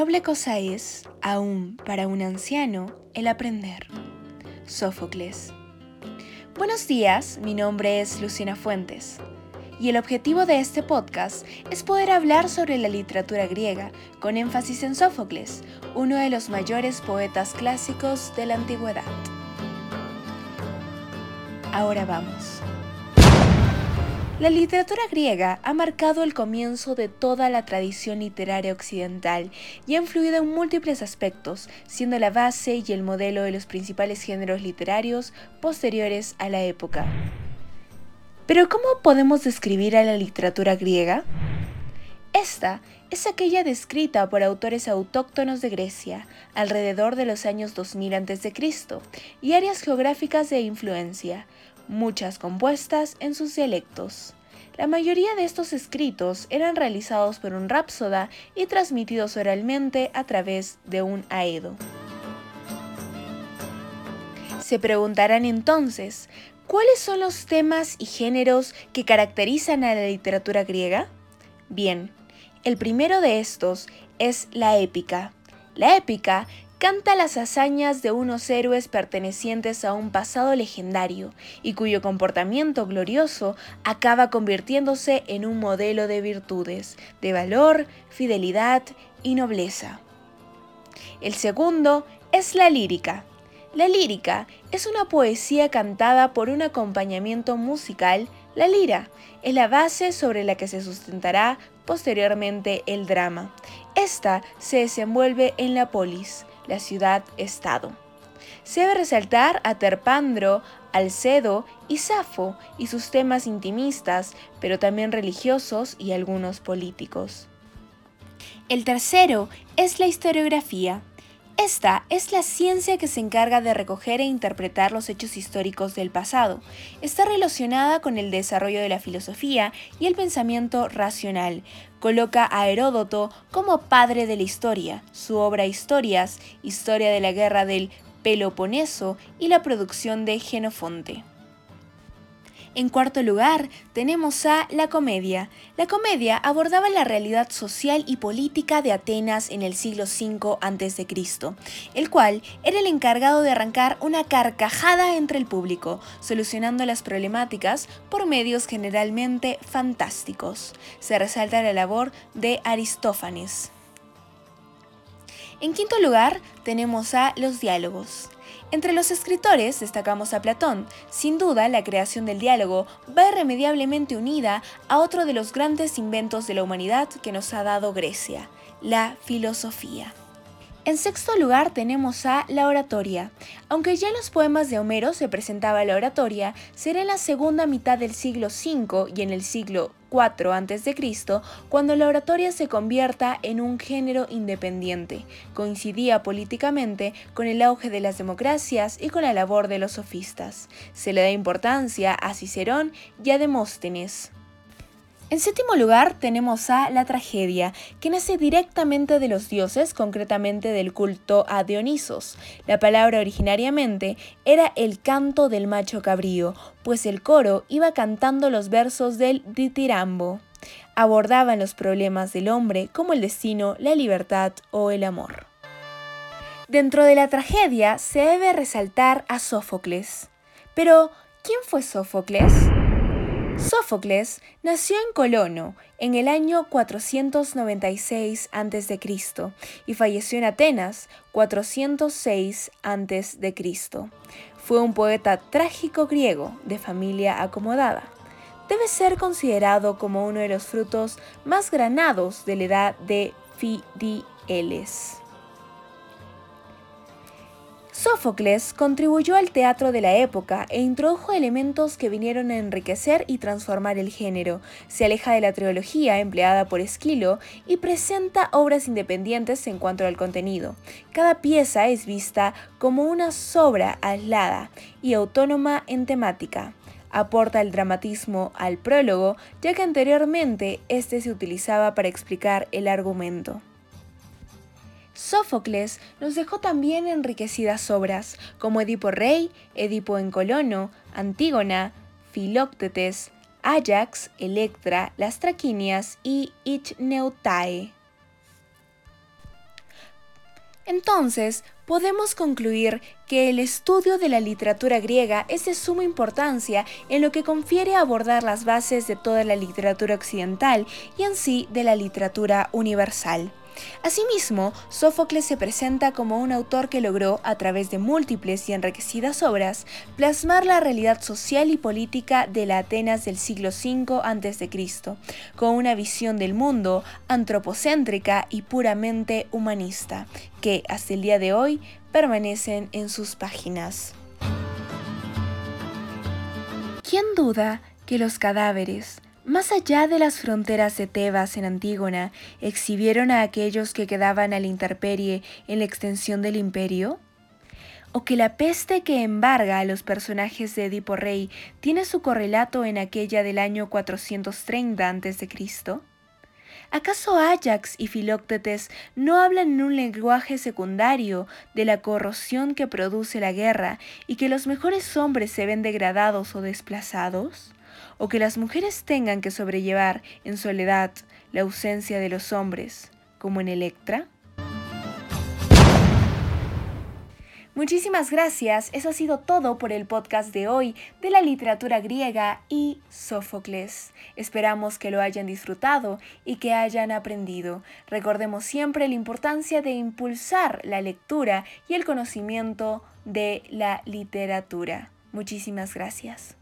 Noble cosa es, aún para un anciano, el aprender. Sófocles. Buenos días, mi nombre es Luciana Fuentes y el objetivo de este podcast es poder hablar sobre la literatura griega, con énfasis en Sófocles, uno de los mayores poetas clásicos de la antigüedad. Ahora vamos. La literatura griega ha marcado el comienzo de toda la tradición literaria occidental y ha influido en múltiples aspectos, siendo la base y el modelo de los principales géneros literarios posteriores a la época. Pero ¿cómo podemos describir a la literatura griega? Esta es aquella descrita por autores autóctonos de Grecia alrededor de los años 2000 a.C. y áreas geográficas de influencia, muchas compuestas en sus dialectos. La mayoría de estos escritos eran realizados por un rapsoda y transmitidos oralmente a través de un aedo. Se preguntarán entonces, ¿cuáles son los temas y géneros que caracterizan a la literatura griega? Bien, el primero de estos es la épica. La épica canta las hazañas de unos héroes pertenecientes a un pasado legendario y cuyo comportamiento glorioso acaba convirtiéndose en un modelo de virtudes, de valor, fidelidad y nobleza. El segundo es la lírica. La lírica es una poesía cantada por un acompañamiento musical, la lira, es la base sobre la que se sustentará posteriormente el drama. Esta se desenvuelve en la polis, la ciudad-estado. Se debe resaltar a Terpandro, Alcedo y Safo y sus temas intimistas, pero también religiosos y algunos políticos. El tercero es la historiografía. Esta es la ciencia que se encarga de recoger e interpretar los hechos históricos del pasado. Está relacionada con el desarrollo de la filosofía y el pensamiento racional. Coloca a Heródoto como padre de la historia. Su obra Historias, Historia de la Guerra del Peloponeso y la producción de Genofonte. En cuarto lugar, tenemos a la comedia. La comedia abordaba la realidad social y política de Atenas en el siglo V a.C., el cual era el encargado de arrancar una carcajada entre el público, solucionando las problemáticas por medios generalmente fantásticos. Se resalta la labor de Aristófanes. En quinto lugar, tenemos a los diálogos. Entre los escritores destacamos a Platón. Sin duda, la creación del diálogo va irremediablemente unida a otro de los grandes inventos de la humanidad que nos ha dado Grecia, la filosofía. En sexto lugar tenemos a la oratoria. Aunque ya en los poemas de Homero se presentaba la oratoria, será en la segunda mitad del siglo V y en el siglo IV a.C. cuando la oratoria se convierta en un género independiente. Coincidía políticamente con el auge de las democracias y con la labor de los sofistas. Se le da importancia a Cicerón y a Demóstenes. En séptimo lugar tenemos a la tragedia, que nace directamente de los dioses, concretamente del culto a Dionisos. La palabra originariamente era el canto del macho cabrío, pues el coro iba cantando los versos del ditirambo. Abordaban los problemas del hombre como el destino, la libertad o el amor. Dentro de la tragedia se debe resaltar a Sófocles. Pero, ¿quién fue Sófocles? Sófocles nació en Colono en el año 496 a.C. y falleció en Atenas 406 a.C. Fue un poeta trágico griego de familia acomodada. Debe ser considerado como uno de los frutos más granados de la edad de Fidieles. Sófocles contribuyó al teatro de la época e introdujo elementos que vinieron a enriquecer y transformar el género. Se aleja de la trilogía empleada por Esquilo y presenta obras independientes en cuanto al contenido. Cada pieza es vista como una obra aislada y autónoma en temática aporta el dramatismo al prólogo, ya que anteriormente este se utilizaba para explicar el argumento. Sófocles nos dejó también enriquecidas obras como Edipo Rey, Edipo en Colono, Antígona, Filóctetes, Ajax, Electra, Las Traquinias y Ichneutae. Entonces, podemos concluir que el estudio de la literatura griega es de suma importancia en lo que confiere a abordar las bases de toda la literatura occidental y en sí de la literatura universal. Asimismo, Sófocles se presenta como un autor que logró, a través de múltiples y enriquecidas obras, plasmar la realidad social y política de la Atenas del siglo V a.C., con una visión del mundo antropocéntrica y puramente humanista, que hasta el día de hoy permanecen en sus páginas. ¿Quién duda que los cadáveres, más allá de las fronteras de Tebas en Antígona, exhibieron a aquellos que quedaban a la intemperie en la extensión del imperio? ¿O que la peste que embarga a los personajes de Edipo Rey tiene su correlato en aquella del año 430 a.C.? ¿Acaso Ajax y Filóctetes no hablan en un lenguaje secundario de la corrosión que produce la guerra y que los mejores hombres se ven degradados o desplazados? O que las mujeres tengan que sobrellevar en soledad la ausencia de los hombres, como en Electra? Muchísimas gracias, eso ha sido todo por el podcast de hoy de la literatura griega y Sófocles. Esperamos que lo hayan disfrutado y que hayan aprendido. Recordemos siempre la importancia de impulsar la lectura y el conocimiento de la literatura. Muchísimas gracias.